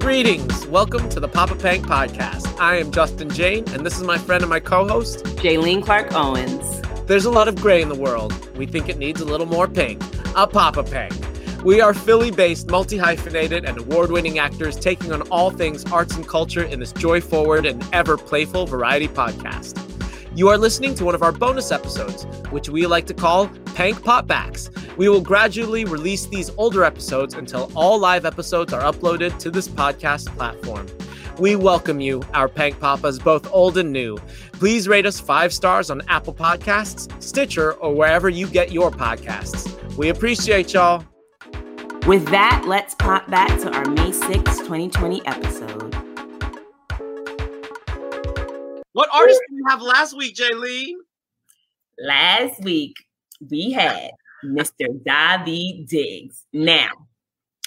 Greetings. Welcome to the Papa Pank Podcast. I am Justin Jain, and this is my friend and my co host. Jaylene Clark Owens. There's a lot of gray in the world. We think it needs a little more pink. A Papa Pink. We are Philly based, multi hyphenated, and award winning actors taking on all things arts and culture in this joy forward and ever playful variety podcast. You are listening to one of our bonus episodes, which we like to call Pank Potbacks. We will gradually release these older episodes until all live episodes are uploaded to this podcast platform. We welcome you, our Pank Papas, both old and new. Please rate us five stars on Apple Podcasts, Stitcher, or wherever you get your podcasts. We appreciate y'all. With that, let's pop back to our May 6, 2020 episode. What artist did we have last week, Jaylene? Last week, we had Mr. Daveed Diggs. Now,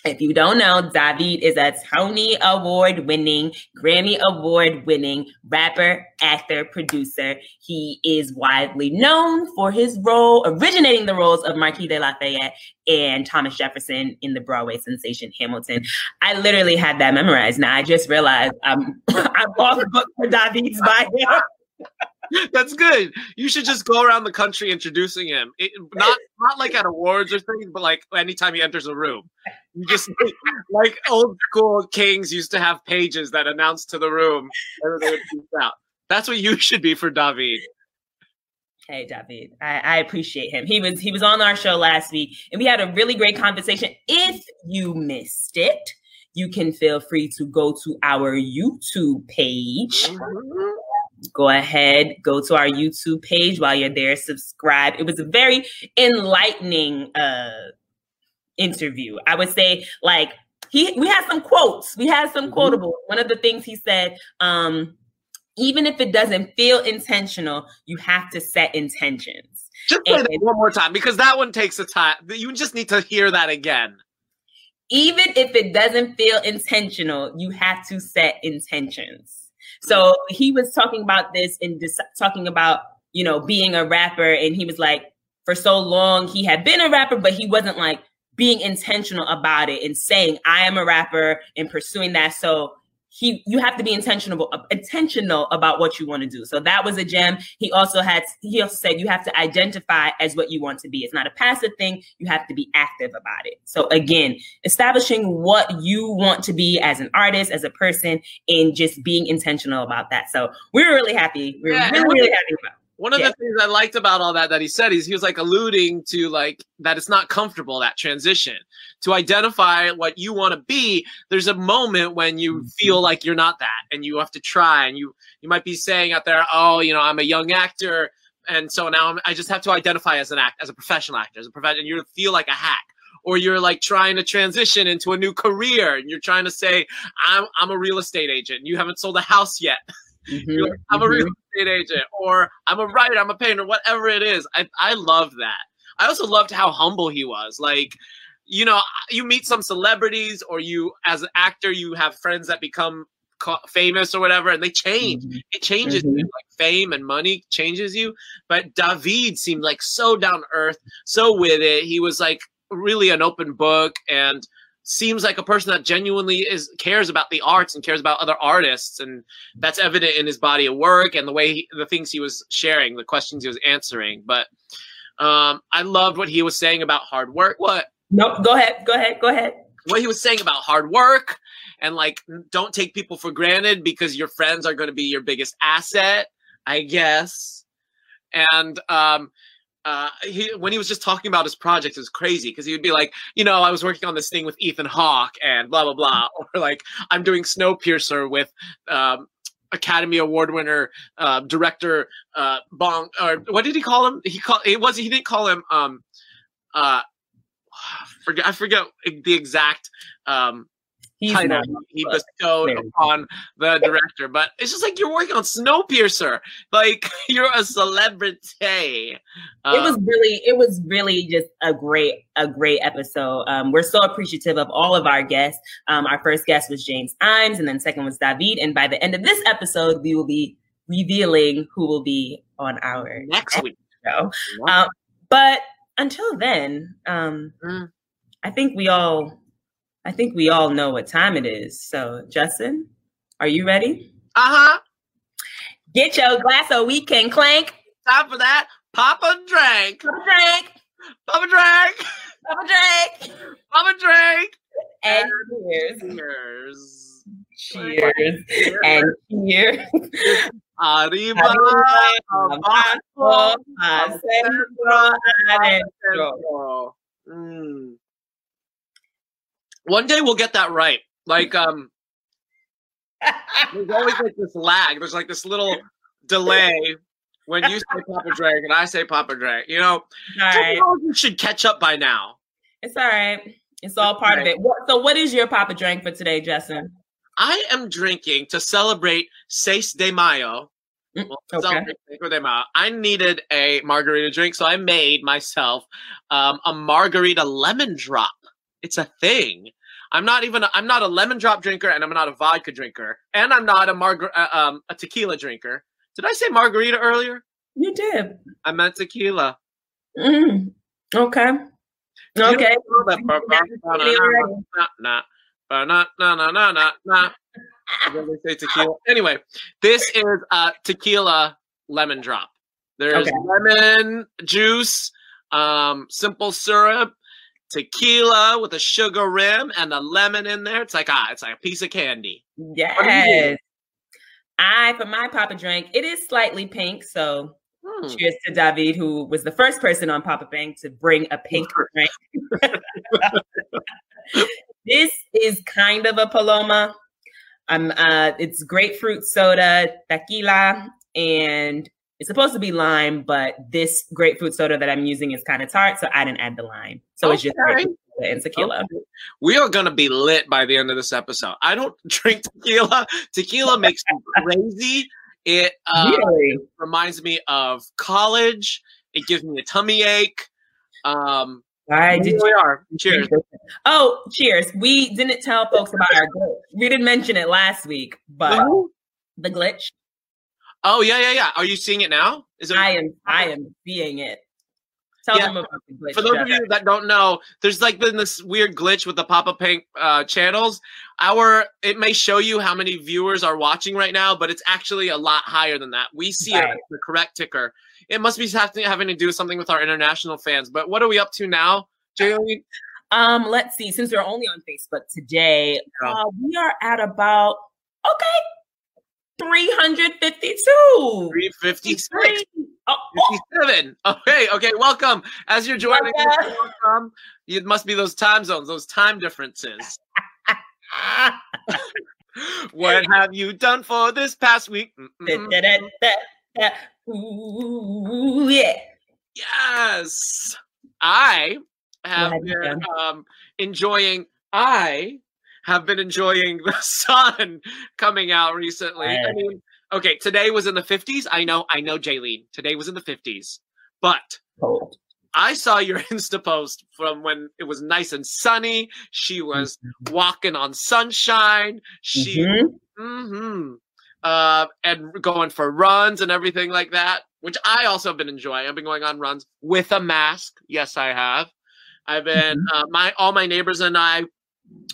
if you don't know, Daveed is a Tony Award winning, Grammy Award winning rapper, actor, producer. He is widely known for his role, originating the roles of Marquis de Lafayette and Thomas Jefferson in the Broadway sensation Hamilton. I literally had that memorized. Now I just realized I'm I bought the book for Daveed's bio. That's good. You should just go around the country introducing him. It, not not like at awards or things, but like anytime he enters a room. You just like old school kings used to have pages that announced to the room whether they would peace out. That's what you should be for Daveed. Hey Daveed, I, I appreciate him. He was he was on our show last week, and we had a really great conversation. If you missed it, you can feel free to go to our YouTube page. Mm-hmm. Go ahead, go to our YouTube page while you're there. Subscribe. It was a very enlightening uh, interview. I would say, like he we had some quotes. We had some Mhm. quotable. One of the things he said. um even if it doesn't feel intentional, you have to set intentions. Just play And- that one more time because that one takes a time. You just need to hear that again. Even if it doesn't feel intentional, you have to set intentions. So he was talking about this and dis- talking about, you know, being a rapper. And he was like, for so long, he had been a rapper, but he wasn't like being intentional about it and saying, I am a rapper and pursuing that. So he you have to be intentional uh, intentional about what you want to do. So that was a gem. He also had he also said you have to identify as what you want to be. It's not a passive thing. You have to be active about it. So again establishing what you want to be as an artist as a person and just being intentional about that. So we were really happy. We were Yeah, really, really happy about One of Yeah. the things I liked about all that that he said is he was like alluding to like that it's not comfortable that transition to identify what you want to be. There's a moment when you Mm-hmm. feel like you're not that, and you have to try. And you you might be saying out there, oh, you know, I'm a young actor, and so now I'm, I just have to identify as an act as a professional actor, as a professional. And you feel like a hack. Or you're like trying to transition into a new career, and you're trying to say, "I'm I'm a real estate agent." You haven't sold a house yet, Mhm, like, I'm a real estate agent, or I'm a writer, I'm a painter, whatever it is. I I love that. I also loved how humble he was. Like, you know, you meet some celebrities, or you as an actor, you have friends that become famous or whatever, and they change. Mhm. It changes Mhm. you. Like fame and money changes you. But Daveed seemed like so down earth, so with it. He was like really an open book and seems like a person that genuinely is cares about the arts and cares about other artists and that's evident in his body of work and the way he, the things he was sharing the questions he was answering. But um i loved what he was saying about hard work. What? No go ahead go ahead go ahead. What he was saying about hard work and like don't take people for granted because your friends are going to be your biggest asset i guess. And um uh, he, when he was just talking about his project, it was crazy because he would be like, you know, I was working on this thing with Ethan Hawke and blah blah blah, or like I'm doing Snowpiercer with um, Academy Award winner uh, director uh, Bong, or what did he call him? He called it was he didn't call him um, uh, forget I forget the exact um, He's title not. he bestowed Very upon the director. But it's just like you're working on Snowpiercer. Like you're a celebrity. Uh, it was really it was really just a great a great episode um, we're so appreciative of all of our guests um, our first guest was James Ijames and then second was david and by the end of this episode we will be revealing who will be on our next week. show um, but until then um, Mm. i think we all i think we all know what time it is so justin are you ready Uh huh. get your glass so we can clank Time for that. Papa drank. Papa drink Papa drank. Papa drink Papa drank. and cheers Cheers. Cheers and cheers. Arriba. Abajo, a centro, adentro. Mm. One day we'll get that right. Like um, there's always like this lag. There's like this little delay when you say Papa Drank and I say Papa Drank. You know, right. technology should catch up by now. It's all right. It's all part of it. So, what is your Papa drink for today, Justin? I am drinking to celebrate Seis de Mayo. Mm, Well, okay. de Mayo. I needed a margarita drink, so I made myself um, a margarita lemon drop. It's a thing. I'm not even. A, I'm not a lemon drop drinker, and I'm not a vodka drinker, and I'm not a margar- uh, um, a tequila drinker. Did I say margarita earlier? You did. I meant tequila. Mm. Okay. You Okay. Anyway, this is a tequila lemon drop. There's Okay. lemon juice, um, simple syrup, tequila with a sugar rim, and a lemon in there. It's like ah, it's like a piece of candy. Yes. I, for my Papa drink, it is slightly pink. So, Hmm. cheers to Daveed, who was the first person on Papa Bank to bring a pink drink. this is kind of a paloma. Um, uh, it's grapefruit soda, tequila, and it's supposed to be lime, but this grapefruit soda that I'm using is kind of tart, so I didn't add the lime. So it's just grapefruit and tequila. Okay. We are gonna be lit by the end of this episode. I don't drink tequila. Tequila makes me crazy. It uh, really? reminds me of college. It gives me a tummy ache. Um, Why here did we you? are. Cheers. Oh, cheers. We didn't tell folks about our glitch. We didn't mention it last week, but the glitch, Oh yeah, yeah, yeah. Are you seeing it now? Is it? I am I am seeing it. Tell Yeah. them about the glitch. For those of you that don't know, there's like been this weird glitch with the Papa Pink uh, channels. Our it may show you how many viewers are watching right now, but it's actually a lot higher than that. We see Right. as the correct ticker. It must be having, having to do something with our international fans. But what are we up to now, Jaylee? Um, let's see. Since we're only on Facebook today, uh, we are at about okay, three hundred fifty-two. Three fifty six. Oh, oh, 57. Okay, okay, welcome. As you're joining us, Welcome. It must be those time zones, those time differences. What have you done for this past week? Ooh, yeah. Yes. I have been um, enjoying, I have been enjoying the sun coming out recently. I mean, okay, today was in the 50s. I know, I know, Jaylene. Today was in the 50s. But Cold. I saw your Insta post from when it was nice and sunny. She was walking on sunshine. She, Mhm. hmm uh, and going for runs and everything like that, which I also have been enjoying. I've been going on runs with a mask. Yes, I have. I've been uh, my all my neighbors and I.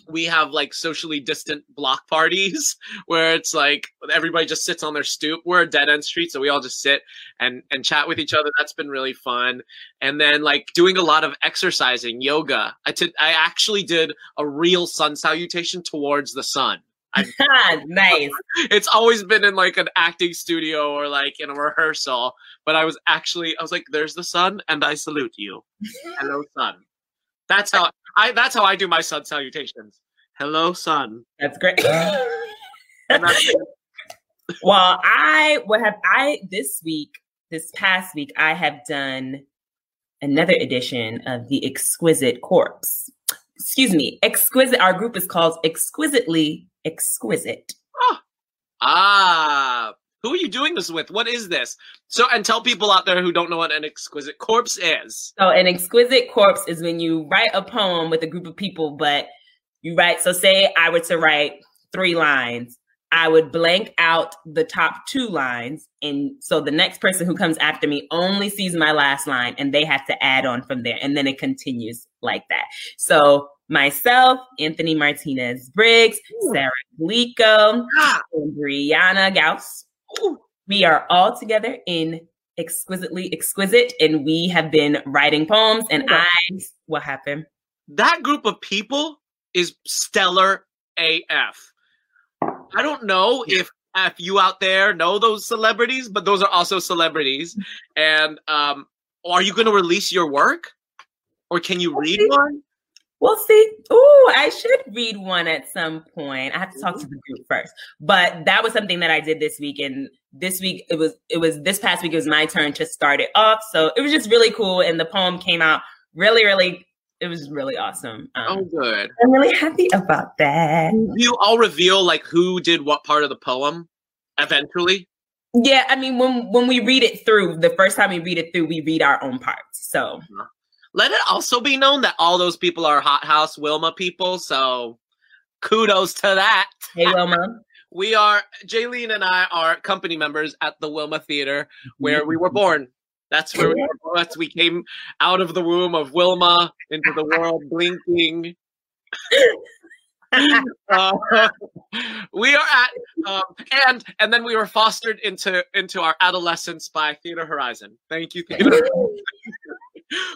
We have like socially distant block parties where it's like everybody just sits on their stoop. We're a dead end street, so we all just sit and and chat with each other. That's been really fun. And then like doing a lot of exercising, yoga. I did. I actually did a real sun salutation towards the sun. nice. It's always been in like an acting studio or like in a rehearsal, but I was actually I was like, "There's the sun, and I salute you. Hello, sun." That's how I. That's how I do my sun salutations. Hello, sun. That's great. That's well, I would have I this week, this past week, I have done another edition of the Exquisite Corpse. excuse me, exquisite. Our group is called Exquisitely Exquisite. Ah, ah, who are you doing this with? What is this? So, and tell people out there who don't know what an exquisite corpse is. So an exquisite corpse is when you write a poem with a group of people, but you write. So say I were to write three lines. I would blank out the top two lines. And so the next person who comes after me only sees my last line and they have to add on from there. And then it continues like that. So myself, Anthony Martinez Briggs, Ooh. Sarah Glico, Ah, and Brianna Gauss. Ooh. We are all together in Exquisitely Exquisite, and we have been writing poems. And Yeah. I, what happened? that group of people is stellar AF. I don't know if if you out there know those celebrities, but those are also celebrities. And um, are you going to release your work, or can you read one? We'll see. Ooh, I should read one at some point. I have to talk to the group first. But that was something that I did this week. And this week it was it was this past week it was my turn to start it off. So it was just really cool. And the poem came out really, really, it was really awesome. Oh, Um, good. I'm really happy about that. You all reveal like who did what part of the poem eventually. Yeah, I mean when when we read it through, the first time we read it through, we read our own parts. So Let it also be known that all those people are Hot House Wilma people. So kudos to that. hey Wilma. We are Jaylene and I are company members at the Wilma Theater where we were born. That's where we were. That's we came out of the womb of Wilma into the world blinking. Uh, we are at um, and and then we were fostered into into our adolescence by Theater Horizon. Thank you, Theater.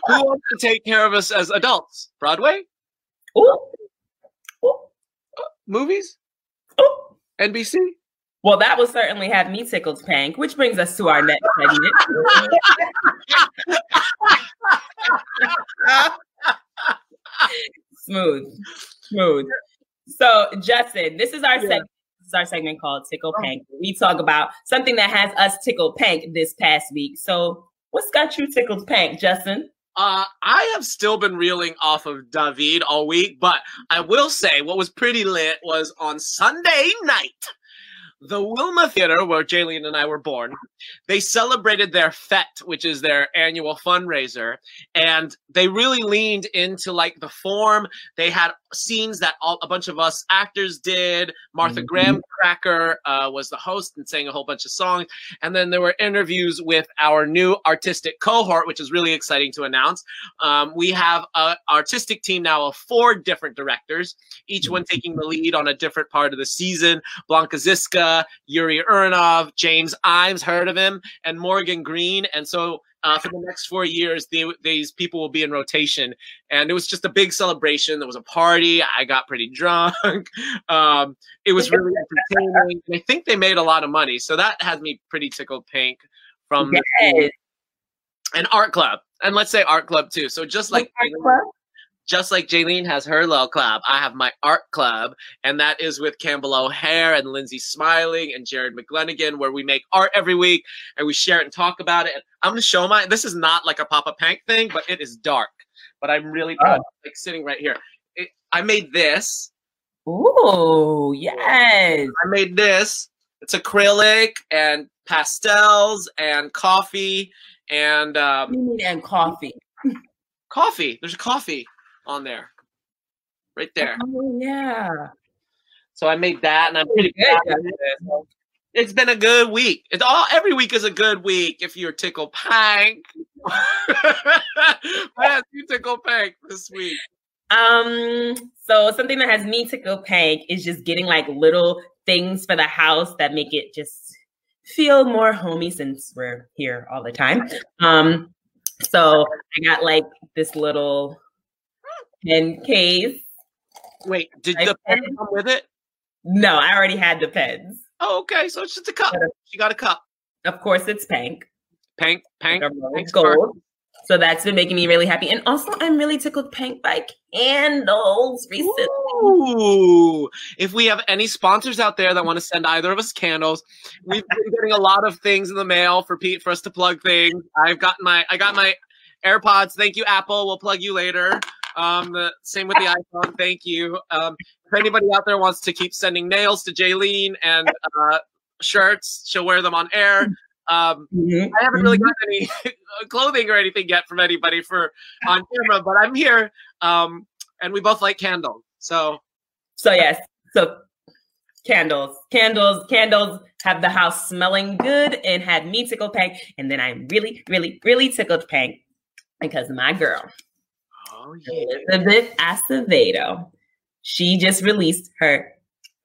Who wants to take care of us as adults? Broadway, Ooh. Ooh. movies, Ooh. NBC. Well, that will certainly have me tickled pink, which brings us to our next segment. smooth, smooth. So, Justin, this is our Yeah. segment. This is our segment called Tickle oh. Pink. We talk about something that has us tickled pink this past week. So, what's got you tickled pink, Justin? Uh, I have still been reeling off of Daveed all week, but I will say what was pretty lit was on Sunday night. The Wilma Theater, where Jaylene and I were born, they celebrated their fete, which is their annual fundraiser, and they really leaned into like the form. They had scenes that all, a bunch of us actors did. Martha Mhm. Graham Cracker uh, was the host and sang a whole bunch of songs. And then there were interviews with our new artistic cohort, which is really exciting to announce. Um, we have an artistic team now of four different directors, each one taking the lead on a different part of the season. Blanka Zizka, Yuri Urnov, James Ijames, heard of him, and Morgan Green. And so uh, for the next four years, they, these people will be in rotation. And it was just a big celebration. There was a party. I got pretty drunk. um, it was really entertaining. And I think they made a lot of money. So that had me pretty tickled pink from the Yes. an art club. And let's say art club too. So just like Art club? Just like Jaylene has her little club, I have my art club, and that is with Campbell O'Hare and Lindsay Smiling and Jared McGlennigan, where we make art every week and we share it and talk about it. And I'm gonna show my. This is not like a Papa Pank thing, but it is dark. But I'm really proud. Oh. Like sitting right here. It, I made this. Ooh, yes. I made this. It's acrylic and pastels and coffee and um, and coffee. coffee. There's coffee on there, right there. Oh, yeah. So I made that, and I'm pretty Good, it. It's been a good week. It's all every week is a good week if you're tickle pank. yes, you tickle pank this week. Um, so something that has me tickle pink is just getting like little things for the house that make it just feel more homey since we're here all the time. Um, so I got like this little pen case. Wait, did I the pen come with it? No, I already had the pens. Oh, okay. So it's just a cup. Uh, she got a cup. Of course, it's pink, Pank, pank. like Pank's gold. So that's been making me really happy. And also, I'm really tickled pink by candles recently. Ooh, if we have any sponsors out there that want to send either of us candles, we've been getting a lot of things in the mail for Pete for us to plug things. I've got my I got my AirPods. Thank you, Apple. We'll plug you later. Um, the same with the iPhone. Thank you. Um, if anybody out there wants to keep sending nails to Jaylene and uh, shirts, she'll wear them on air. Um, Mhm. I haven't really got any clothing or anything yet from anybody for on camera, but I'm here. Um, and we both like candles, so So yes, so candles, candles, candles have the house smelling good and have me tickled pink. And then I'm really, really, really tickled pink because my girl, oh yeah. Elizabeth Acevedo, she just released her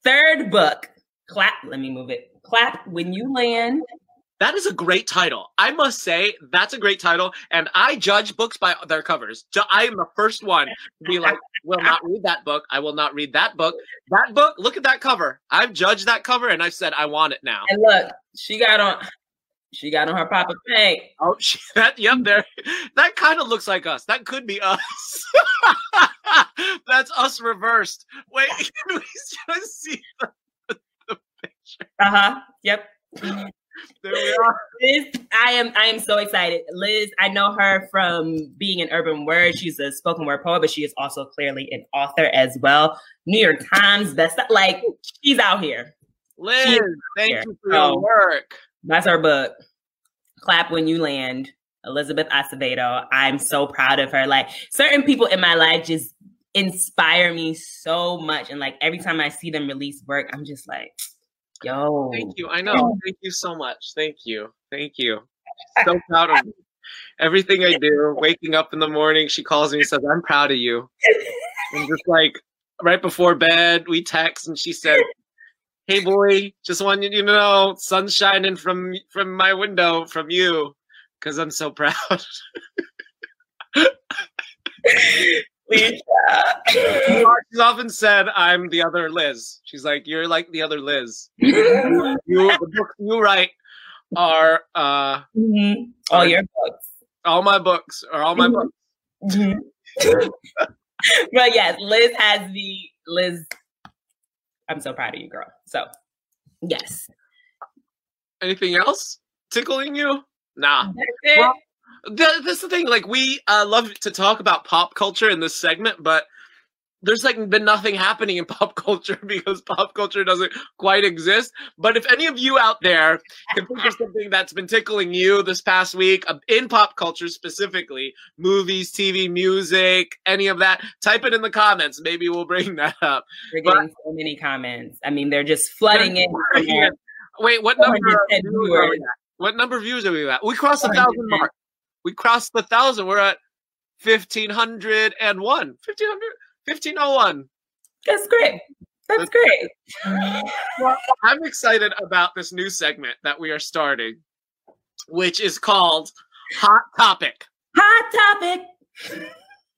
third book. Clap, let me move it. Clap when you land. That is a great title. I must say that's a great title, and I judge books by their covers. I am the first one to be like, "Will not read that book. I will not read that book. That book. Look at that cover. I've judged that cover, and I've said I want it now." And look, she got on she got on her Papa Pink. Oh, she, that yep, there. That kind of looks like us. That could be us. that's us reversed. Wait, can we just see? The, the picture? Uh-huh. Yep. There we are. Liz, I am I am so excited. Liz, I know her from being an urban word. She's a spoken word poet, but she is also clearly an author as well. New York Times best like she's out here. Liz, thank here. you for your work. That's her book. Clap when you land. Elizabeth Acevedo. I'm so proud of her. Like certain people in my life just inspire me so much. And like every time I see them release work, I'm just like, yo. Thank you. I know. Thank you so much. Thank you. Thank you. So proud of you. Everything I do, waking up in the morning, she calls me and says, I'm proud of you. And just like right before bed, we text and she said, Hey boy, just wanted you to know sun's shining from from my window from you. Cause I'm so proud. Please, She's often said I'm the other Liz. She's like, You're like the other Liz. You the books you write are uh Mhm. All your books. all my books are all my books. Mhm. but yes, Liz has the Liz. I'm so proud of you, girl. So, yes, Anything else tickling you? Nah. that's. Well, Th- That's the thing. Like we uh, love to talk about pop culture in this segment, but there's like been nothing happening in pop culture because pop culture doesn't quite exist. But if any of you out there can think of something that's been tickling you this past week uh, in pop culture specifically, movies, TV, music, any of that, type it in the comments. Maybe we'll bring that up. We're but- getting so many comments. I mean, they're just flooding in. Wait, what number? Of 410 viewers are we at? What number of views are we at? We crossed the thousand mark. We crossed the thousand. We're at fifteen hundred and one. Fifteen hundred. Fifteen oh one. That's great. That's great. Well, I'm excited about this new segment that we are starting, which is called Hot Topic. Hot topic.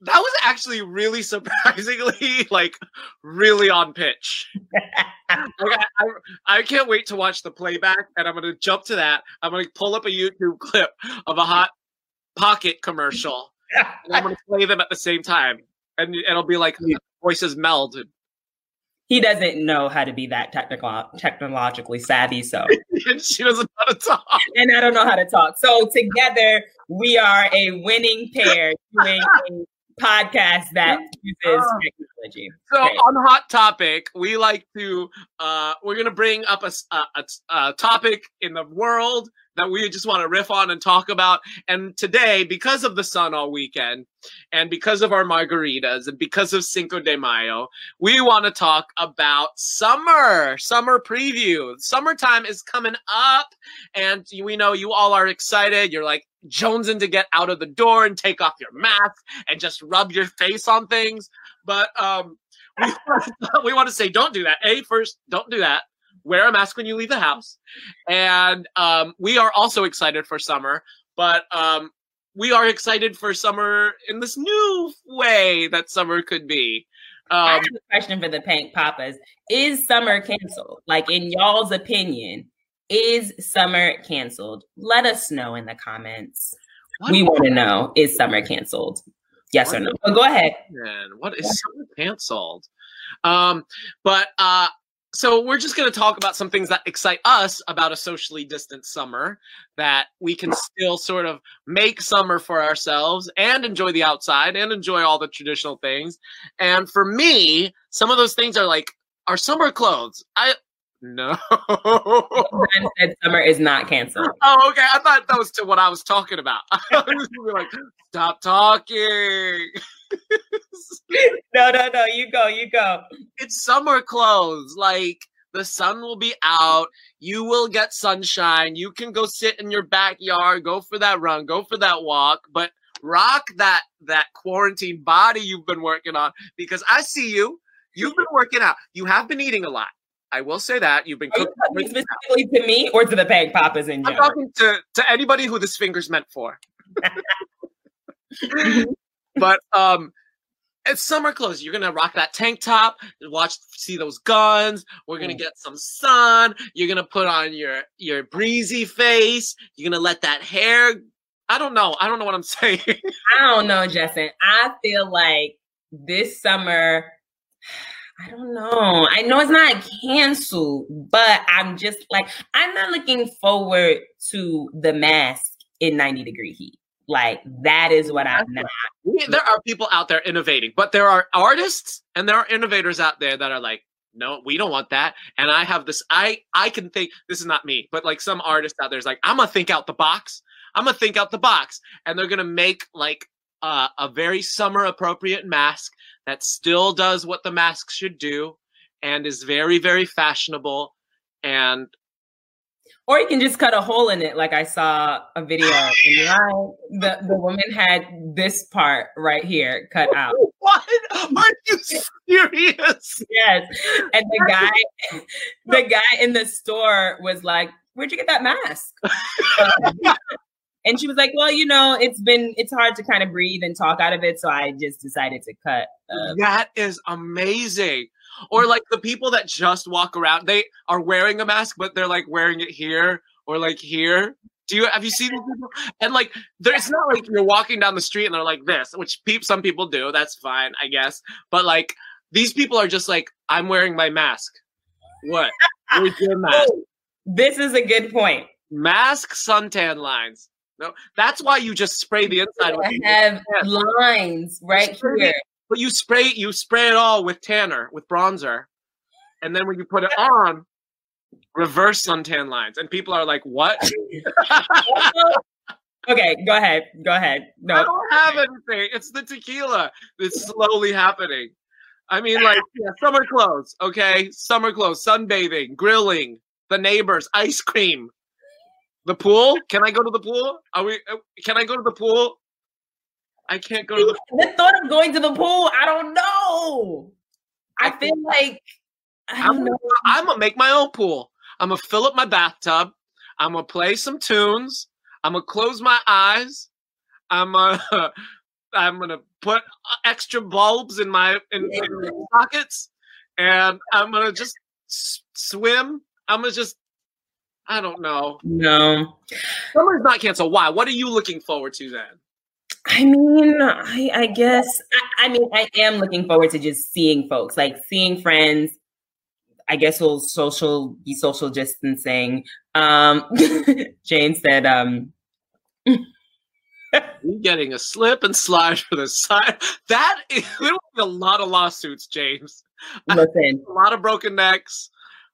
That was actually really surprisingly, like, really on pitch. Like, I, I, I can't wait to watch the playback, and I'm going to jump to that. I'm going to pull up a YouTube clip of a Hot Pocket commercial, and I'm going to play them at the same time. And it'll be like voices melded. he doesn't know how to be that technical, technologically savvy. So, and she doesn't know how to talk. and I don't know how to talk. So together we are a winning pair doing a podcast that uses Oh. technology. So Great. on hot topic, we like to uh we're gonna bring up a a topic in the world that we just want to riff on and talk about. And today, because of the sun all weekend, and because of our margaritas, and because of Cinco de Mayo, we want to talk about summer, summer preview. Summertime is coming up, and we know you all are excited. You're like jonesing to get out of the door and take off your mask and just rub your face on things. But um, we, we want to say don't do that. A first, don't do that. Wear a mask when you leave the house. And um, we are also excited for summer, but um, we are excited for summer in this new way that summer could be. I Um, have a question for the Pink Papas. Is summer canceled? Like in y'all's opinion, is summer canceled? Let us know in the comments. what We want to know, is summer canceled? Yes or no? But go ahead. Man, what is summer canceled? Um, but uh, so we're just going to talk about some things that excite us about a socially distant summer that we can still sort of make summer for ourselves and enjoy the outside and enjoy all the traditional things. And for me, some of those things are like our summer clothes. I no. Said summer is not canceled. Oh, okay. I thought that was to what I was talking about. I was like, stop talking. No, no, no. You go, you go. it's summer clothes. Like the sun will be out. You will get sunshine. You can go sit in your backyard, go for that run, go for that walk, but rock that that quarantine body you've been working on because I see you. You've been working out. You have been eating a lot. I will say that you've been Are you talking specifically to me or to the Peg Papas in I'm talking to to anybody who this finger's meant for. but um it's summer clothes. You're gonna rock that tank top, watch see those guns. We're gonna Mm. get some sun. You're gonna put on your your breezy face. You're gonna let that hair. I don't know. I don't know what I'm saying. I don't know, Justin. I feel like this summer, I don't know. I know it's not canceled, but I'm just like, I'm not looking forward to the mask in 90 degree heat. Like, that is what I'm not. There are people out there innovating, but there are artists and there are innovators out there that are like, no, we don't want that. And I have this. I I can think. This is not me, but like some artist out there is like, I'm gonna think out the box. I'm gonna think out the box, and they're gonna make like uh, a very summer appropriate mask that still does what the mask should do, and is very very fashionable. And Or you can just cut a hole in it, like I saw a video. The, the woman had this part right here cut out. what are you serious? Yes. And the guy, the guy in the store was like, Where'd you get that mask? And she was like, Well, you know, it's been it's hard to kind of breathe and talk out of it. So I just decided to cut. Uh, That is amazing. Or like the people that just walk around, they are wearing a mask, but they're like wearing it here or like here. Do you have you seen these people? And like, there, it's not like you're walking down the street and they're like this, which peop, some people do. That's fine, I guess. But like, these people are just like, I'm wearing my mask. What? Where's your mask? this is a good point. Mask suntan lines. No, that's why you just spray the inside. with- I have lines right here. But you spray you spray it all with tanner, with bronzer, and then when you put it on, reverse suntan lines, and people are like, "What? okay, go ahead. Go ahead. No, I don't have anything. It's the tequila. It's slowly happening." I mean, like, yeah, summer clothes, okay, summer clothes, sunbathing, grilling, the neighbors, ice cream, the pool. Can I go to the pool? Are we? uh, Can I go to the pool? I can't go to the. The thought of going to the pool, I don't know. I feel like I I'm don't gonna, know. I'm gonna make my own pool. I'm gonna fill up my bathtub. I'm gonna play some tunes. I'm gonna close my eyes. I'm gonna I'm gonna put extra bulbs in my in, in my sockets, and I'm gonna just s- swim. I'm gonna just I don't know. No. Summer's not canceled. Why? What are you looking forward to then? I mean, I, I guess I, I mean I am looking forward to just seeing folks, like seeing friends. I guess we'll social be social distancing. Um Jane said, um You're getting a slip and slide for the side? That is there will be a lot of lawsuits, James. listen, A lot of broken necks.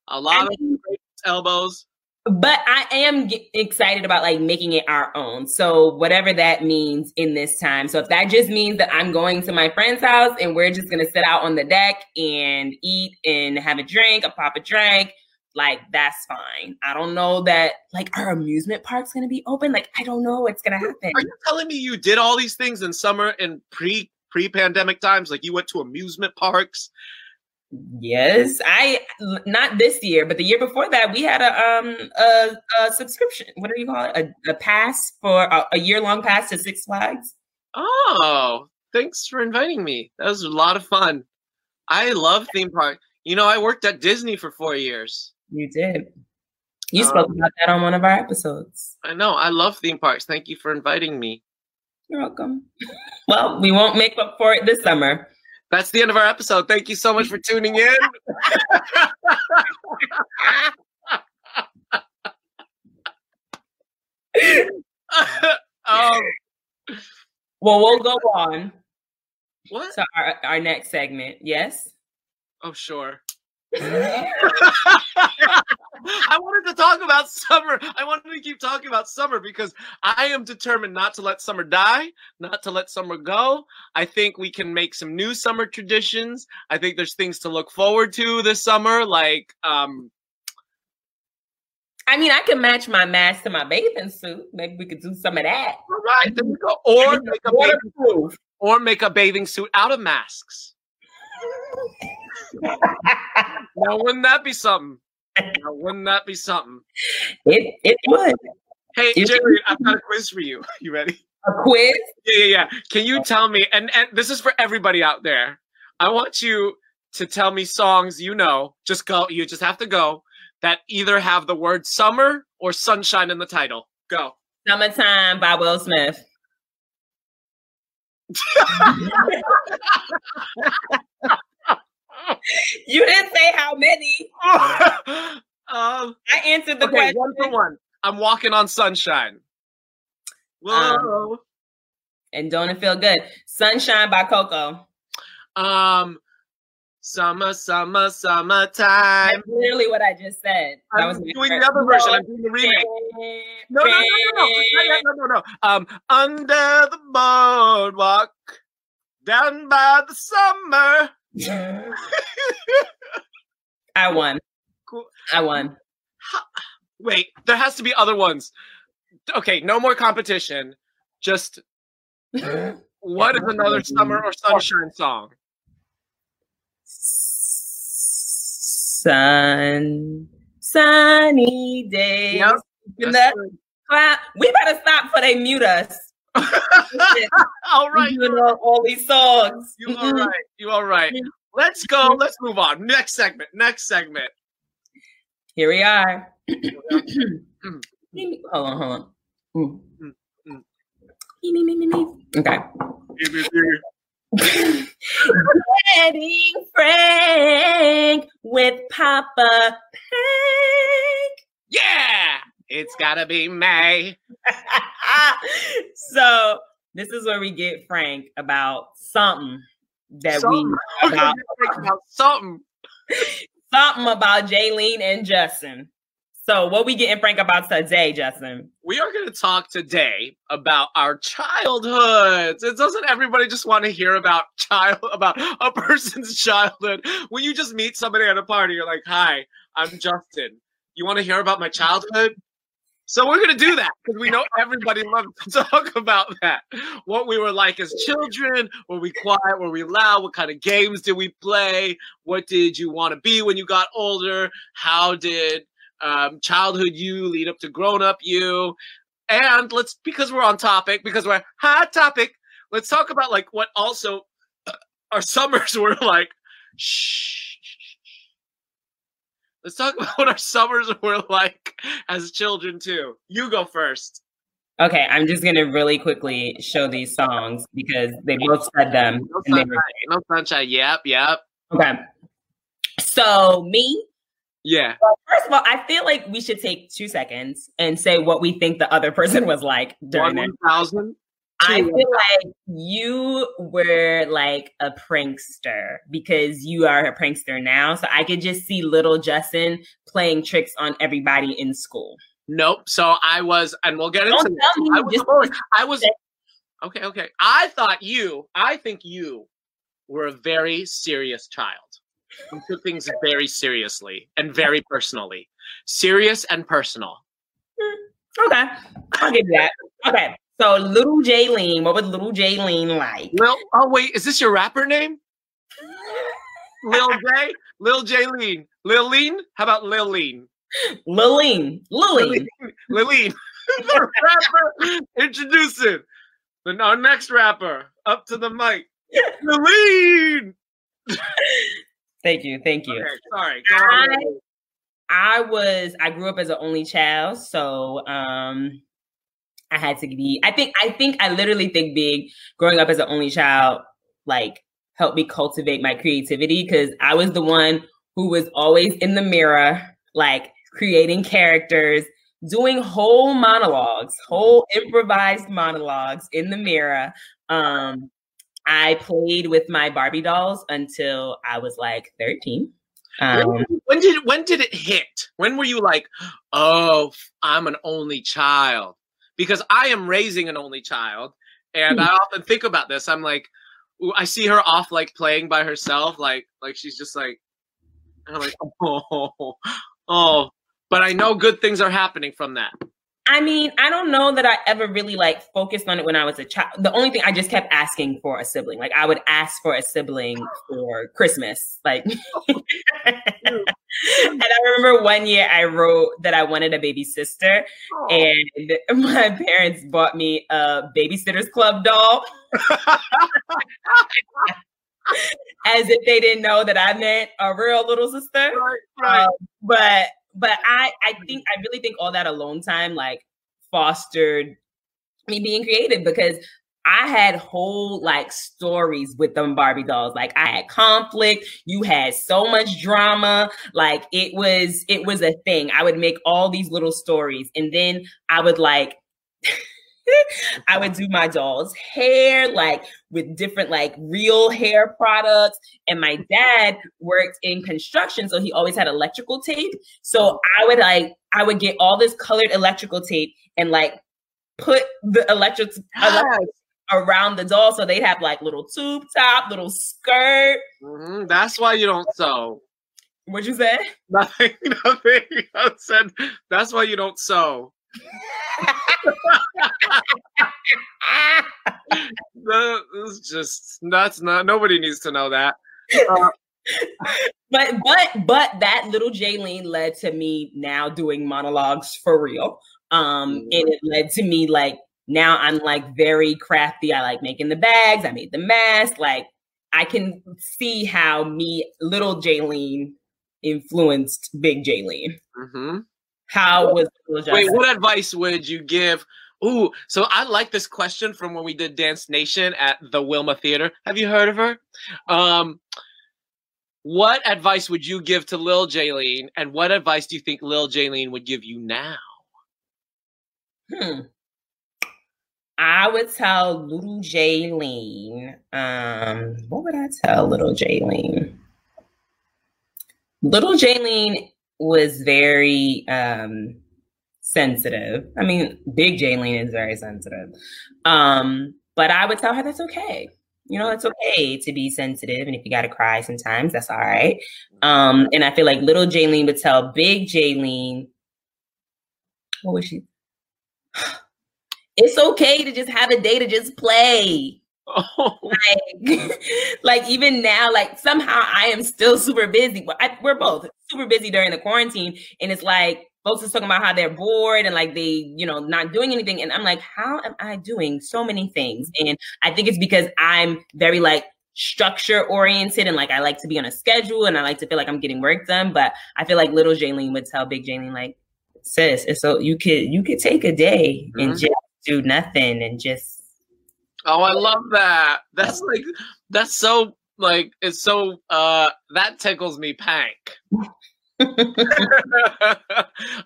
A lot I of elbows. But I am excited about like making it our own. So whatever that means in this time. So if that just means that I'm going to my friend's house and we're just gonna sit out on the deck and eat and have a drink, a pop a drink, like that's fine. I don't know that like our amusement park's gonna be open. Like I don't know what's gonna happen. Are you telling me you did all these things in summer in pre pre pandemic times? Like you went to amusement parks? Yes, I not this year, but the year before that, we had a um a, a subscription. What do you call it? A, a pass for a, a year long pass to Six Flags. Oh, thanks for inviting me. That was a lot of fun. I love theme park. You know, I worked at Disney for four years. You did. You Um, spoke about that on one of our episodes. I know. I love theme parks. Thank you for inviting me. You're welcome. Well, we won't make up for it this summer. That's the end of our episode. Thank you so much for tuning in. um, Well, we'll go on what? to our, our next segment. Yes. Oh, sure. I wanted to talk about summer. I wanted to keep talking about summer because I am determined not to let summer die, not to let summer go. I think we can make some new summer traditions. I think there's things to look forward to this summer, like um, I mean, I can match my mask to my bathing suit. Maybe we could do some of that. all right, there we go. Or make a bathing, Waterproof. or make a bathing suit out of masks. Now, wouldn't that be something? Now, wouldn't that be something? It it would Hey, If- Jerry, I've got a quiz for you. You ready? a quiz. Yeah, yeah, yeah. Can you oh. tell me? And and this is for everybody out there. I want you to tell me songs you know. Just go. You just have to go. That either have the word summer or sunshine in the title. Go. Summertime by Will Smith. you didn't say how many. um, I answered the okay, question. One for one. I'm walking on sunshine. Whoa. Um, and don't it feel good? Sunshine by Coco. Um, summer, summer, summertime. That's literally what I just said. I'm was doing the other version. I'm doing the remake. No, no, no, no, no, no, no, no. Um, under the boardwalk, down by the summer I won. Cool. I won. Wait, there has to be other ones. Okay, no more competition. Just what is another summer or sunshine song? Sun, sunny days. Yep, In That's. We better stop before they mute us. all right, You know all these songs. you all Mm-mm. right, you all right. Let's go. Mm-hmm. Let's move on. Next segment. Next segment. Here we are. Mm. hold on, hold on. Okay. Wedding Frank with Papa Yeah, it's gotta be May. So this is where we get Frank about something that Something. we about about something. something about Jaylene and Justin. So what we getting Frank about today, Justin? We are going to talk today about our childhoods. It doesn't everybody just want to hear about child about a person's childhood. When you just meet somebody at a party, you're like, "Hi, I'm Justin. You want to hear about my childhood?" So we're to do that because we know everybody loves to talk about that. What we were like as children. Were we quiet? Were we loud? What kind of games did we play? What did you want to be when you got older? How did um, childhood you lead up to grown up you? And let's because we're on topic, because we're hot topic. Let's talk about like what also our summers were like. Shh. Let's talk about what our summers were like as children too. You go first. Okay, I'm just gonna really quickly show these songs because they both said them. No sunshine. were- No sunshine. Yep. Yep. Okay. So me, Yeah. first of all, I feel like we should take two seconds and say what we think the other person was like during it. thousand. I feel like you were like a prankster because you are a prankster now. So I could just see little Justin playing tricks on everybody in school. Nope. So I was, and we'll get into Don't this. tell me I was, just- a bully. I was okay. Okay. I thought you. I think you were a very serious child. You took things very seriously and very personally. Serious and personal. Hmm, okay, I'll give you that. Okay, so little Jaylene, what would little Jaylene like? Lil. Oh wait, is this your rapper name? Lil J. Lil Jaylene. Lileen. How about Lileen? Lileen, Lily. Lileen. the rapper introducing the, our next rapper up to the mic. Lileen. Thank you, thank you. Okay, sorry. Go on. I was I grew up as an only child, so um I had to be I think I think I literally think big growing up as an only child like helped me cultivate my creativity because I was the one who was always in the mirror, like creating characters, doing whole monologues, whole improvised monologues in the mirror. Um, I played with my Barbie dolls until I was like 13. Um, when, when did when did it hit? When were you like, oh, I'm an only child? Because I am raising an only child, and I hmm. often think about this. I'm like, I see her off like playing by herself, like like she's just like, and I'm like, oh, oh. But I know good things are happening from that. I mean, I don't know that I ever really like focused on it when I was a child. The only thing I just kept asking for a sibling. Like I would ask for a sibling for Christmas. Like and I remember one year I wrote that I wanted a baby sister and my parents bought me a babysitters club doll. As if they didn't know that I meant a real little sister. Right, right. Um, but but I I think I really think all that alone time like fostered me being creative because I had whole like stories with them Barbie dolls. Like I had conflict, you had so much drama. Like it was it was a thing. I would make all these little stories and then I would like I would do my doll's hair like with different like real hair products. And my dad worked in construction, so he always had electrical tape. So I would like I would get all this colored electrical tape and like put the electric, electric around the doll so they'd have like little tube top, little skirt. Mhm, That's why you don't sew. What'd you say? Nothing, nothing. I said that's why you don't sew. No, It's just that's not. Nobody needs to know that. but but but that little Jaylene led to me now doing monologues for real. Um, and it led to me like now I'm like very crafty. I like making the bags. I made the mask. Like I can see how me little Jaylene influenced big Jaylene. hmm How was Wait, what advice would you give? Ooh, so I like this question from when we did Dance Nation at the Wilma Theater. Have you heard of her? Um, what advice would you give to Lil Jaylene, and what advice do you think Lil Jaylene would give you now? Hmm. I would tell little Jaylene. Um, what would I tell little Jaylene? Little Jaylene was very um sensitive. I mean, big Jaylene is very sensitive. Um, but I would tell her that's okay. You know, it's okay to be sensitive, and if you got to cry sometimes, that's all right. Um, and I feel like little Jaylene would tell big Jaylene, what was she? It's okay to just have a day to just play. Oh, Like, like even now, like somehow I am still super busy. I, we're both super busy during the quarantine, and it's like folks is talking about how they're bored and like they, you know, not doing anything. And I'm like, how am I doing so many things? And I think it's because I'm very like structure oriented and like I like to be on a schedule and I like to feel like I'm getting work done. But I feel like little Jaylene would tell big Jaylene like, sis, and so you could you could take a day and Mhm. just do nothing and just oh, I love that. That's like that's so like it's so uh that tickles me pank.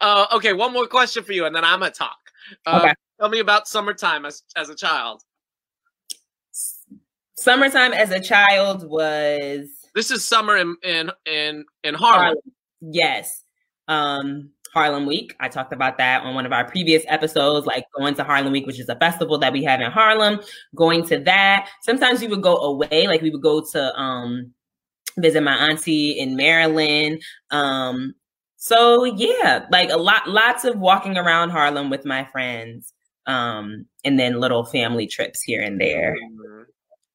uh, okay, one more question for you, and then I'm gonna talk. Uh, Okay. Tell me about summertime as as a child. summertime as a child was This is summer in in in in Harlem. Harlem. Yes. Um, Harlem Week. I talked about that on one of our previous episodes, like going to Harlem Week, which is a festival that we have in Harlem, going to that. Sometimes we would go away, like we would go to um visit my auntie in Maryland. Um, so yeah, like a lot lots of walking around Harlem with my friends. Um, and then little family trips here and there. Mhm.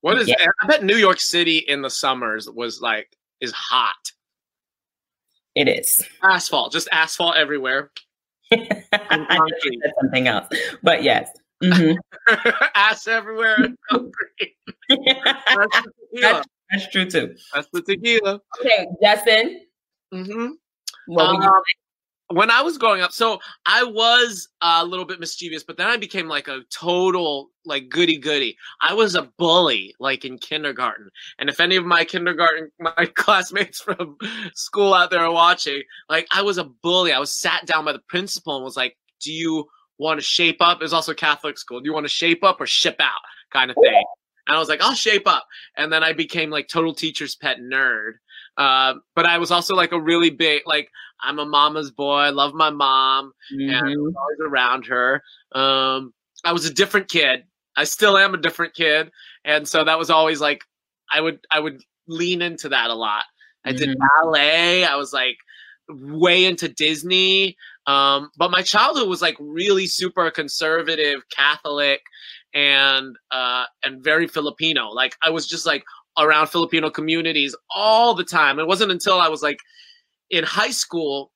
What is? Yeah. I bet New York City in the summers was like is hot. It is. Asphalt, just asphalt everywhere. I said something else, but yes. Mhm. Ass everywhere. concrete. That's. That's true too. That's the tequila. Okay, Justin. Mm-hmm. What Um, when I was growing up, so I was a little bit mischievous, but then I became like a total like goody goody. I was a bully like in kindergarten, and if any of my kindergarten my classmates from school out there are watching, like I was a bully. I was sat down by the principal and was like, "Do you want to shape up?" It was also Catholic school. Do you want to shape up or ship out, kind of thing. And I was like, I'll shape up. And then I became like total teacher's pet nerd. Uh, but I was also like a really big, like, I'm a mama's boy. I love my mom and I was always around her. Um, I was a different kid. I still am a different kid. And so that was always like, I would, I would lean into that a lot. I did Mhm. ballet. I was like way into Disney. Um, but my childhood was like really super conservative, Catholic, and uh, and very Filipino. Like I was just like around Filipino communities all the time. It wasn't until I was like in high school,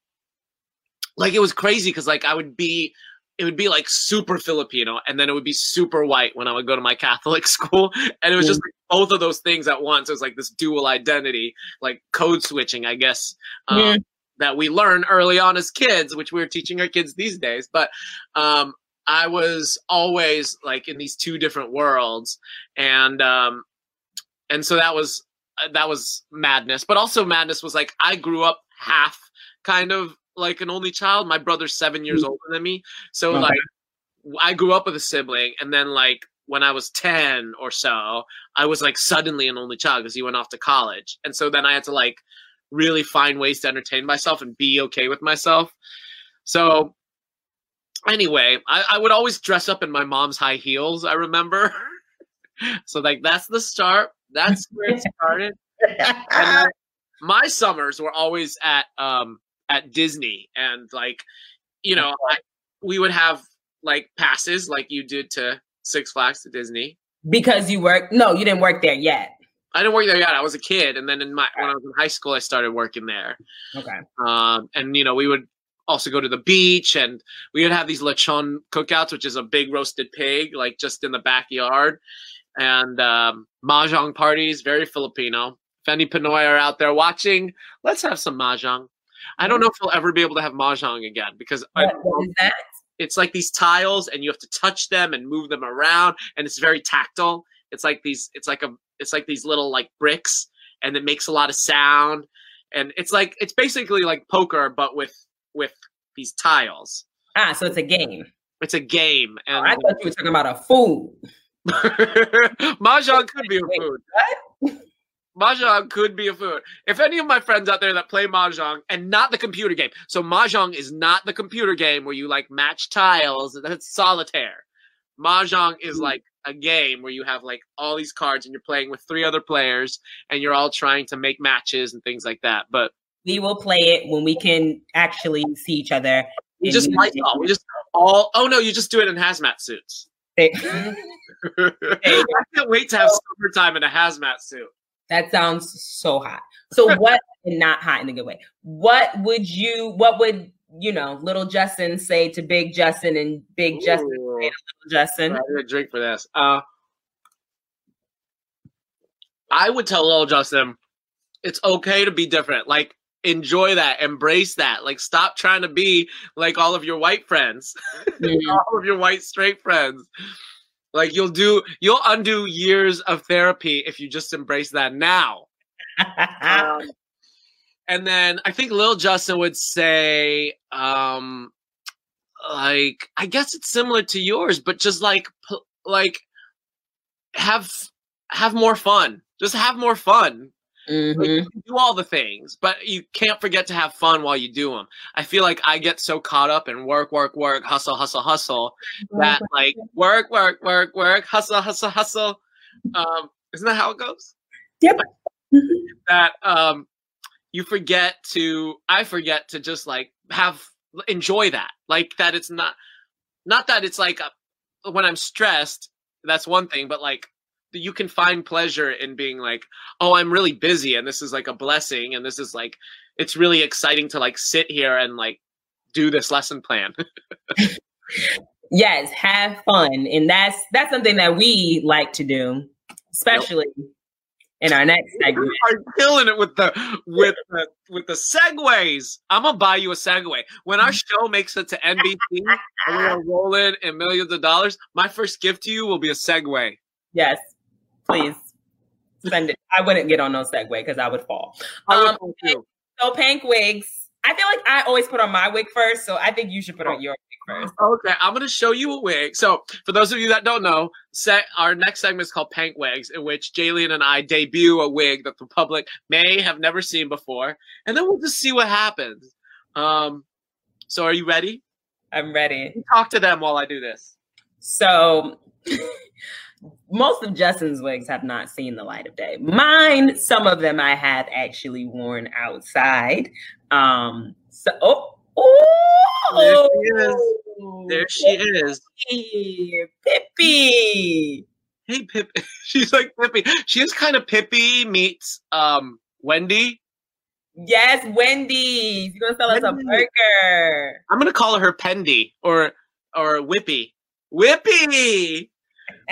like it was crazy because like I would be. It would be like super Filipino, and then it would be super white when I would go to my Catholic school, and it was just like, both of those things at once. It was like this dual identity, like code switching, I guess, um, Yeah. that we learn early on as kids, which we're teaching our kids these days. But um, I was always like in these two different worlds, and um, and so that was uh, that was madness. But also madness was like I grew up half kind of like an only child. My brother's seven years older than me, so Okay. like I grew up with a sibling, and then like when I was ten or so, I was like suddenly an only child because he went off to college, and so then I had to like really find ways to entertain myself and be okay with myself. So anyway, I, I would always dress up in my mom's high heels. I remember. so like that's the start. That's where it started. Then my summers were always at um at Disney and like you know I, we would have like passes like you did to Six Flags to Disney. because you work. No, you didn't work there yet. I didn't work there yet. I was a kid, and then in my when I was in high school, I started working there. Okay. Um, and you know, we would also go to the beach, and we would have these lechon cookouts, which is a big roasted pig, like just in the backyard, and um, mahjong parties, very Filipino. If any Pinoy are out there watching, let's have some mahjong. I don't know if we'll ever be able to have mahjong again because I, What, what is that? it's like these tiles and you have to touch them and move them around and it's very tactile it's like these it's like a it's like these little like bricks and it makes a lot of sound and it's like it's basically like poker but with with these tiles Ah, so it's a game. it's a game Oh, I thought you were talking about a food. mahjong could be a food. mahjong could be a food. If any of my friends out there that play mahjong and not the computer game so mahjong is not the computer game where you like match tiles that's solitaire. Mahjong is Mm. like a game where you have like all these cards and you're playing with three other players and you're all trying to make matches and things like that but We will play it when we can actually see each other. we just like oh, we just all oh no you just do it in hazmat suits They- i can't wait to have summertime in a hazmat suit that sounds so hot. So what? and not hot in a good way. What would you? What would you know? Little Justin say to Big Justin and Big Justin say to Little Justin. I need a drink for this. Uh, I would tell little Justin, it's okay to be different. Like, enjoy that, embrace that. Like, stop trying to be like all of your white friends, all of your white straight friends. Like, you'll do, you'll undo years of therapy if you just embrace that now. Um, and then I think Lil Justin would say, um, like I guess it's similar to yours, but just like like have have more fun. Just have more fun. Like, Mhm. you do all the things, but you can't forget to have fun while you do them. I feel like I get so caught up in work, work, work, hustle, hustle, hustle that like work, work, work, work, hustle, hustle, hustle. Um, isn't that how it goes? Yep. that um you forget to I forget to just like have enjoy that. Like that it's not not that it's like a, when I'm stressed, that's one thing, but like you can find pleasure in being like, oh, I'm really busy and this is like a blessing and this is like it's really exciting to like sit here and like do this lesson plan. yes, have fun, and that's that's something that we like to do, especially in our next segment. are killing it with the with the with the segues. I'm gonna buy you a Segway when our show makes it to NBC and we're rolling in millions of dollars. My first gift to you will be a Segway. Yes, please send it. I wouldn't get on no segue because I would fall. Um, so pink wigs. I feel like I always put on my wig first, so I think you should put on your wig first. Okay, I'm gonna show you a wig. So, for those of you that don't know, se- our next segment is called Pank Wigs, in which Jaylene and I debut a wig that the public may have never seen before, and then we'll just see what happens. Um, so, are you ready? I'm ready. Talk to them while I do this. So most of Justin's wigs have not seen the light of day. Mine, some of them I have actually worn outside. Um so oh oh There she is. Pippi, Pippi. Hey, Pip. She's like Pippi. She's kind of Pippi meets um Wendy. Yes, Wendy. You're gonna sell us a Wendy. burger. I'm gonna call her Pendy or or Whippy. Whippy.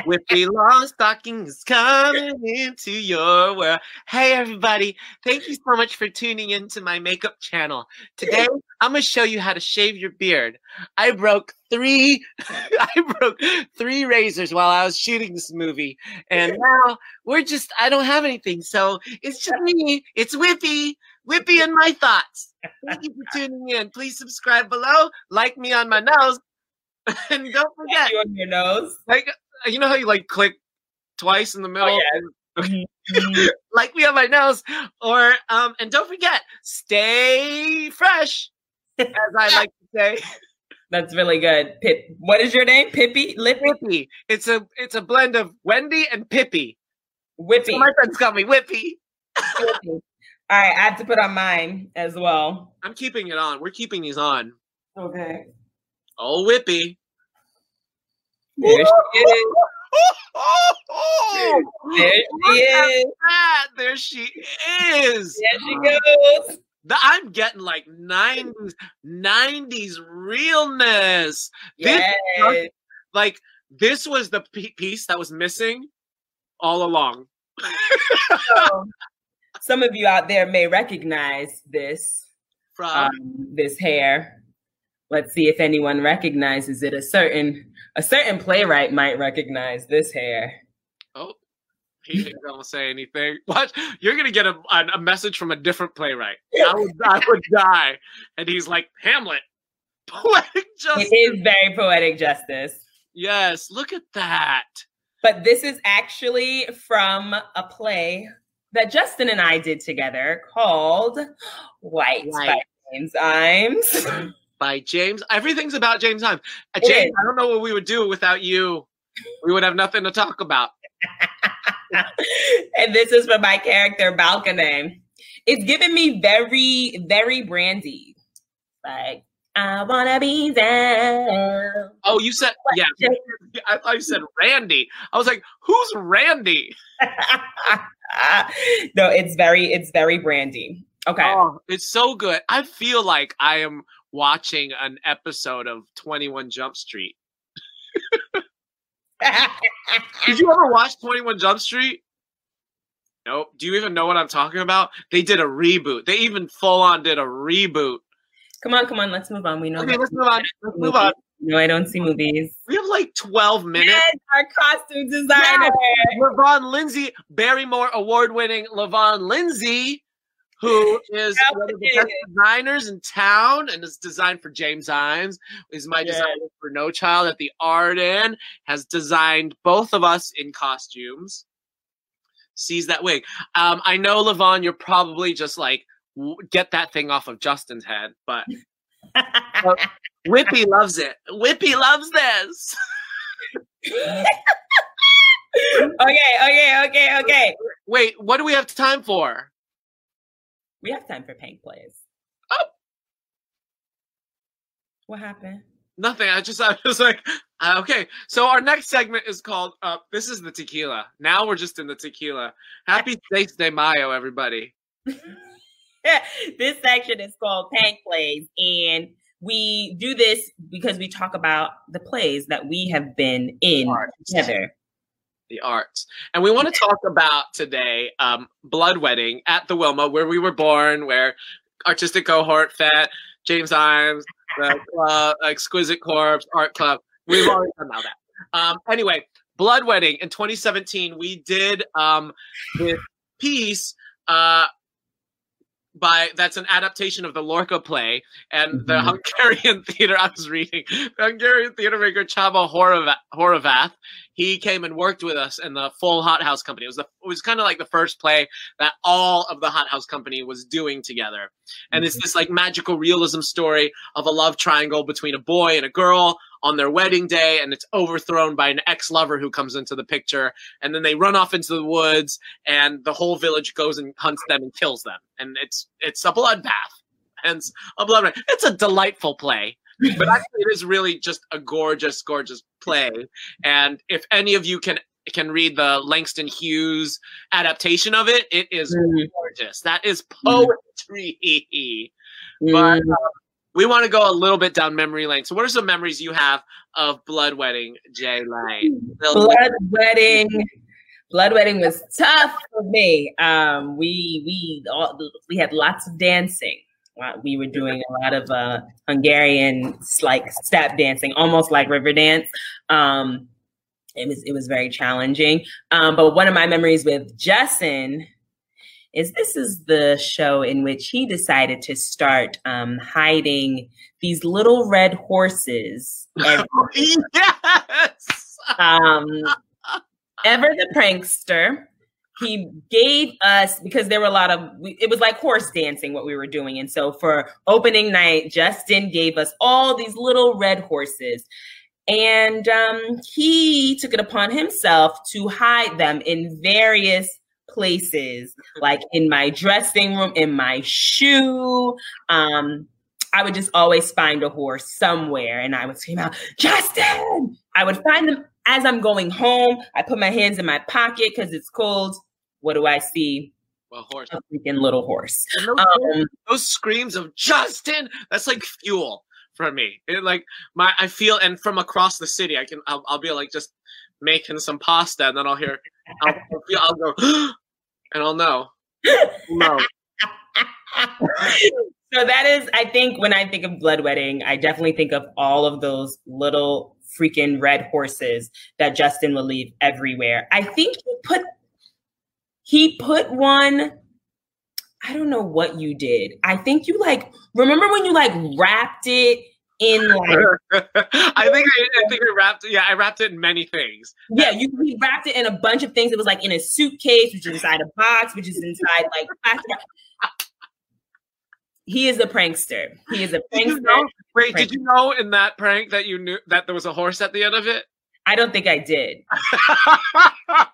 Whippy long stockings coming into your world. Hey everybody, thank you so much for tuning into my makeup channel. Today I'm gonna show you how to shave your beard. I broke three I broke three razors while I was shooting this movie. And now we're just I don't have anything. So it's just me. It's Whippy. Whippy and my thoughts. Thank you for tuning in. Please subscribe below, like me on my nose, and don't forget, You on your nose. like Uh, you know how you like click twice in the oh, middle, yeah. Mm-hmm. Mm-hmm. like me on my nose, or um, and don't forget, stay fresh, as I like to say. That's really good. Pip. What is your name? Pippi? Lippy? Whippy. It's a it's a blend of Wendy and Pippi. Whippy. So my friends call me Whippy. All right, I have to put on mine as well. I'm keeping it on. We're keeping these on. Okay. Oh, Whippy. There she is. There she is. that. There she is. There she goes. I'm getting like 90s, 90s realness. This Yes. Like this was the piece that was missing all along. So, some of you out there may recognize this From um, this hair. Let's see if anyone recognizes it. A certain a certain playwright might recognize this hair. oh, he ain't gonna say anything. What? You're gonna get a, a, message from a different playwright. I would, I would die. And he's like Hamlet. Poetic justice. It is very poetic justice. Yes, look at that. But this is actually from a play that Justin and I did together called White, by James Ijames. By James. Everything's about James Ijames. Uh, James. I don't know what we would do without you. We would have nothing to talk about. and this is from my character Balkonaé. It's giving me very, very brandy. Like, I wanna be there. Oh, you said yeah. I thought you said Randy. I was like, who's Randy? no, it's very, it's very brandy. Okay. Oh, it's so good. I feel like I am watching an episode of 21 Jump Street. Did you ever watch 21 Jump Street? Nope. Do you even know what I'm talking about? They did a reboot. They even full on did a reboot. come on, come on, let's move on. We know Okay, that- let's move on. Let's move on. No, I don't see movies. We have like 12 minutes. Yes, our costume designer. Levonne Lindsay, Barrymore award winning Levonne Lindsay, who is one of the best designers in town and is designed for James Ijames, is my Yeah. designer for No Child at the Arden, has designed both of us in costumes. Sees that wig. Um, I know, Levonne, you're probably just like, get that thing off of Justin's head, but Whippy loves it. Whippy loves this. okay, okay, okay, okay. Wait, what do we have time for? We have time for paint plays. Oh. What happened? Nothing. I just I was like, uh, okay. So our next segment is called uh this is the tequila. Now we're just in the tequila. Happy Seis de Mayo, everybody. this section is called Paint Plays, and we do this because we talk about the plays that we have been in together. The arts. And we want to talk about today um, Blood Wedding at the Wilma, where we were born, where artistic cohort, FET, James Ijames, the club, Exquisite Corpse, Art Club. We've already done all that. Um, anyway, Blood Wedding in 2017, we did um, this piece uh, by that's an adaptation of the Lorca play and the Mhm. Hungarian theater. I was reading the Hungarian theater maker Csaba Horava- Horavath. He came and worked with us in the full Hot House Company. It was the, it was kind of like the first play that all of the Hot House Company was doing together, and it's this like magical realism story of a love triangle between a boy and a girl on their wedding day, and it's overthrown by an ex-lover who comes into the picture, and then they run off into the woods, and the whole village goes and hunts them and kills them, and it's it's a bloodbath. Hence, a blood. It's a delightful play, but actually, it is really just a gorgeous, gorgeous play. And if any of you can can read the Langston Hughes adaptation of it, it is Mm, gorgeous. That is poetry. But mm. uh, we want to go a little bit down memory lane. So, what are some memories you have of Blood Wedding, Jaylene? blood wedding. Blood wedding was tough for me. Um we we all, we had lots of dancing. Uh, we were doing a lot of uh hungarian like step dancing almost like river dance. Um it was it was very challenging. Um but one of my memories with justin is this is the show in which he decided to start um hiding these little red horses every yes. um, Ever the prankster, he gave us because there were a lot of it was like horse dancing what we were doing, and so for opening night, Justin gave us all these little red horses. And um, he took it upon himself to hide them in various places, like in my dressing room, in my shoe. Um, I would just always find a horse somewhere, and I would scream out, "Justin!" I would find them as I'm going home. I put my hands in my pocket because it's cold. What do I see? A horse. A freaking little horse. Those, Um, those screams of Justin, that's like fuel for me. It like my I feel and from across the city, I can I'll, I'll be like just making some pasta, and then I'll hear I'll, I'll, feel, I'll go and I'll know. No. so that is, I think, when I think of blood wedding, I definitely think of all of those little freaking red horses that Justin will leave everywhere. I think he put he put one. I don't know what you did. I think you like remember when you like wrapped it in like I think I, I think I wrapped yeah I wrapped it in many things. yeah you he wrapped it in a bunch of things. It was like in a suitcase, which is inside a box, which is inside like plastic. He is a prankster. He is a Did you prankster. know? Wait, did you know in that prank that you knew that there was a horse at the end of it? I don't think I did.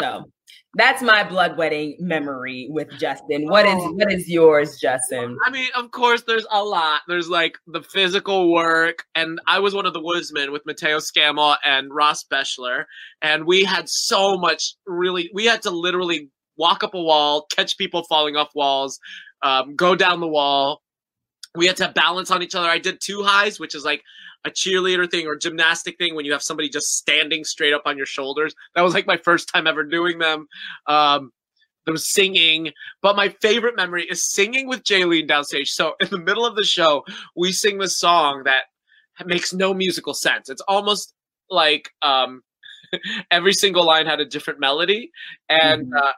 So that's my blood wedding memory with Justin. What is Oh. what is yours, Justin? I mean, of course, there's a lot. There's like the physical work, and I was one of the woodsmen with Matteo Scammell and Ross Beschler, and we had so much. Really, we had to literally walk up a wall, catch people falling off walls, um, go down the wall. We had to balance on each other. I did two highs, which is like a cheerleader thing or gymnastic thing when you have somebody just standing straight up on your shoulders. That was like my first time ever doing them. Um, there was singing, but my favorite memory is singing with Jaylene downstage. So in the middle of the show, we sing this song that makes no musical sense. It's almost like um, every single line had a different melody, and uh,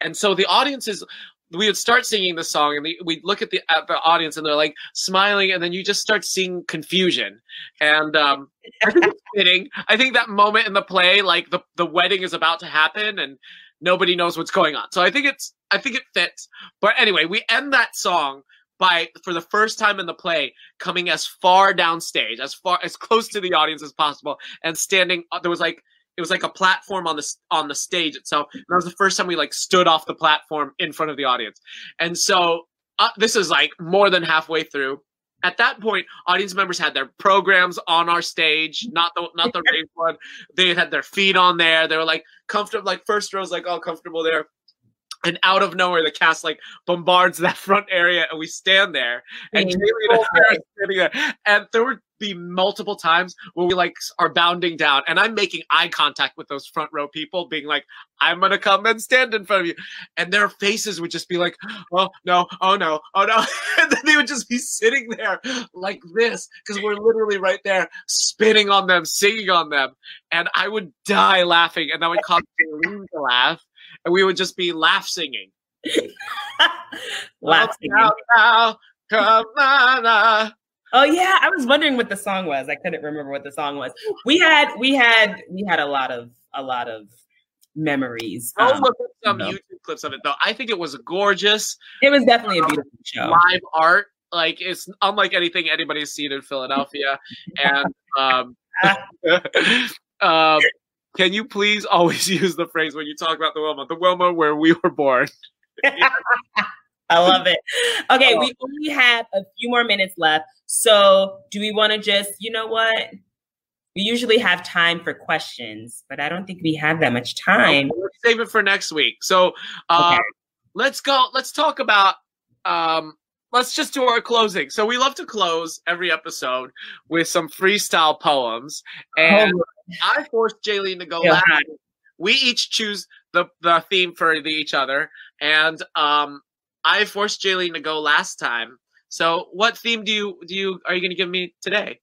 and so the audience is. We would start singing the song, and we'd look at the at the audience, and they're like smiling, and then you just start seeing confusion. And um, I think fitting. I think that moment in the play, like the the wedding is about to happen, and nobody knows what's going on. So I think it's I think it fits. But anyway, we end that song by for the first time in the play coming as far downstage, as far as close to the audience as possible, and standing. uh, There was like it was like a platform on the on the stage itself. And that was the first time we like stood off the platform in front of the audience. And so uh, this is like more than halfway through. At that point, audience members had their programs on our stage, not the not the raised one. They had their feet on there. They were like comfortable, like first row's like all comfortable there. And out of nowhere, the cast like bombards that front area, and we stand there. And Mm. Jaylene and I are sitting there, and there were be multiple times where we like are bounding down, and I'm making eye contact with those front row people, being like, "I'm gonna come and stand in front of you," and their faces would just be like, "Oh no, oh no, oh no," and then they would just be sitting there like this because we're literally right there, spinning on them, singing on them, and I would die laughing, and that would cause Jaylene to laugh, and we would just be laugh singing. Laugh singing. Now, now, come on, uh. Oh yeah, I was wondering what the song was. I couldn't remember what the song was. We had we had we had a lot of a lot of memories. I'll Um, look at some no. YouTube clips of it though. I think it was gorgeous it was definitely a beautiful show. live art. Like it's unlike anything anybody's seen in Philadelphia. And um, um, can you please always use the phrase when you talk about the Wilma, the Wilma where we were born? I love it. Okay, we only have a few more minutes left. So, do we want to just, you know what? We usually have time for questions, but I don't think we have that much time. Let's save it for next week. So uh, Okay. let's go. Let's talk about. Um, let's just do our closing. So we love to close every episode with some freestyle poems, and I forced Jaylene to go Yeah. last. We each choose the the theme for the, each other, and um, I forced Jaylene to go last time. So, what theme do you do you are you going to give me today?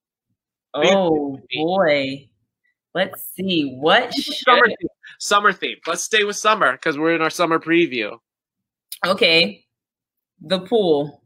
Oh boy. Let's see. What Summer theme. Summer theme. Let's stay with summer because we're in our summer preview. Okay. The pool.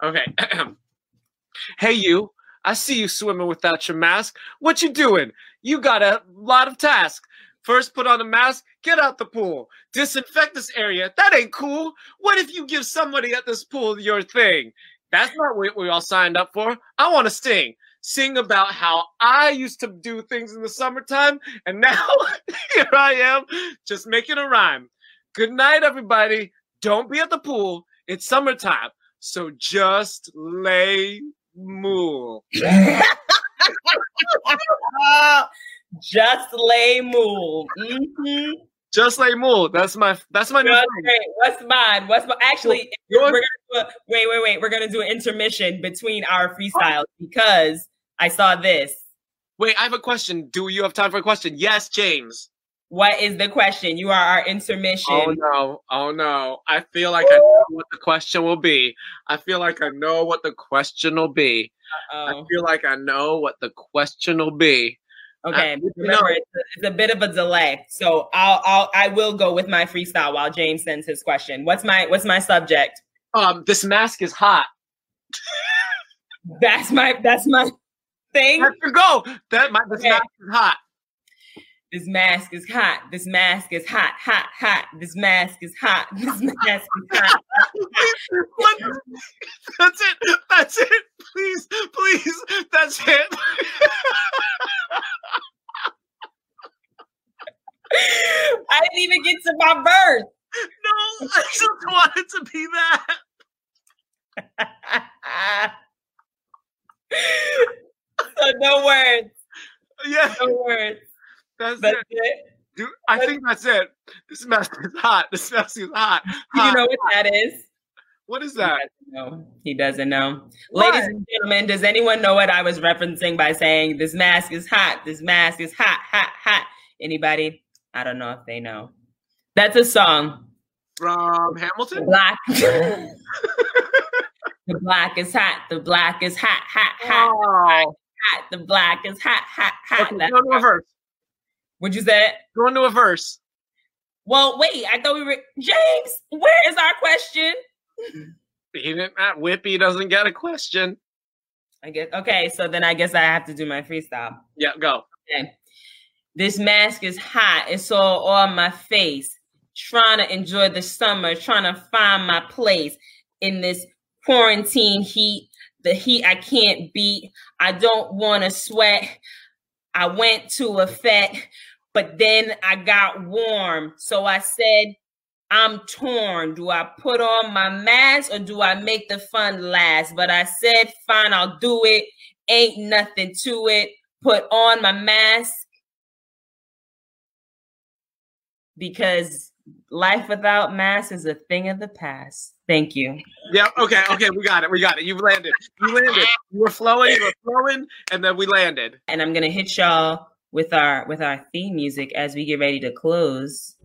Okay. hey, you. I see you swimming without your mask. What you doing? You got a lot of tasks. First, put on a mask. Get out the pool. Disinfect this area. That ain't cool. What if you give somebody at this pool your thing? That's not what we all signed up for. I want to sing. Sing about how I used to do things in the summertime, and now here I am, just making a rhyme. Good night, everybody. Don't be at the pool. It's summertime. So just lay mool. Just lay move. hmm Just like mool. That's my that's my new Just, thing. wait, what's mine? What's my, actually? Yours- We're gonna do a, wait, wait, wait. We're gonna do an intermission between our freestyles because I saw this. Wait, I have a question. Do you have time for a question? Yes, James. What is the question? You are our intermission. Oh no. Oh no. I feel like I know what the question will be. I feel like I know what the question will be. I Oh, feel like I know what the question will be. Okay. I- Remember, know- it's, a, it's a bit of a delay, so I'll, I'll, I will go with my freestyle while James sends his question. What's my, what's my subject? Um, this mask is hot. That's my, that's my thing. Go. That my this Okay. mask is hot. This mask is hot. This mask is hot, hot, hot. This mask is hot. This mask is hot. That's it. That's it. Please, please. That's it. I didn't even get to my birth. No, I just wanted to be that. so no words. Yeah, No words. That's That's it. it. Dude, I think that's it. This mask is hot. This mask is hot. Do you know what that is? What is He that? doesn't know. He doesn't know. What? Ladies and gentlemen, does anyone know what I was referencing by saying this mask is hot? This mask is hot, hot, hot. Anybody? I don't know if they know. That's a song. From Hamilton? black. the black is hot. The black is hot, hot, hot, Oh. hot. The black is hot, hot, hot. Okay, to verse. What'd you say? Going to a verse. Well, wait. I thought we were James. Where is our question? He didn't. That Whippy doesn't get a question. I guess. Okay, so then I guess I have to do my freestyle. Yeah, go. Okay. This mask is hot. It's all on my face. Trying to enjoy the summer, trying to find my place in this quarantine heat. The heat I can't beat. I don't want to sweat. I went to a fet, but then I got warm. So I said, I'm torn. Do I put on my mask or do I make the fun last? But I said, fine, I'll do it. Ain't nothing to it. Put on my mask because life without mask is a thing of the past. Thank you. Yeah. Okay. Okay. We got it. We got it. You've landed. You landed. You were flowing. You were flowing, and then we landed. And I'm gonna hit y'all with our with our theme music as we get ready to close.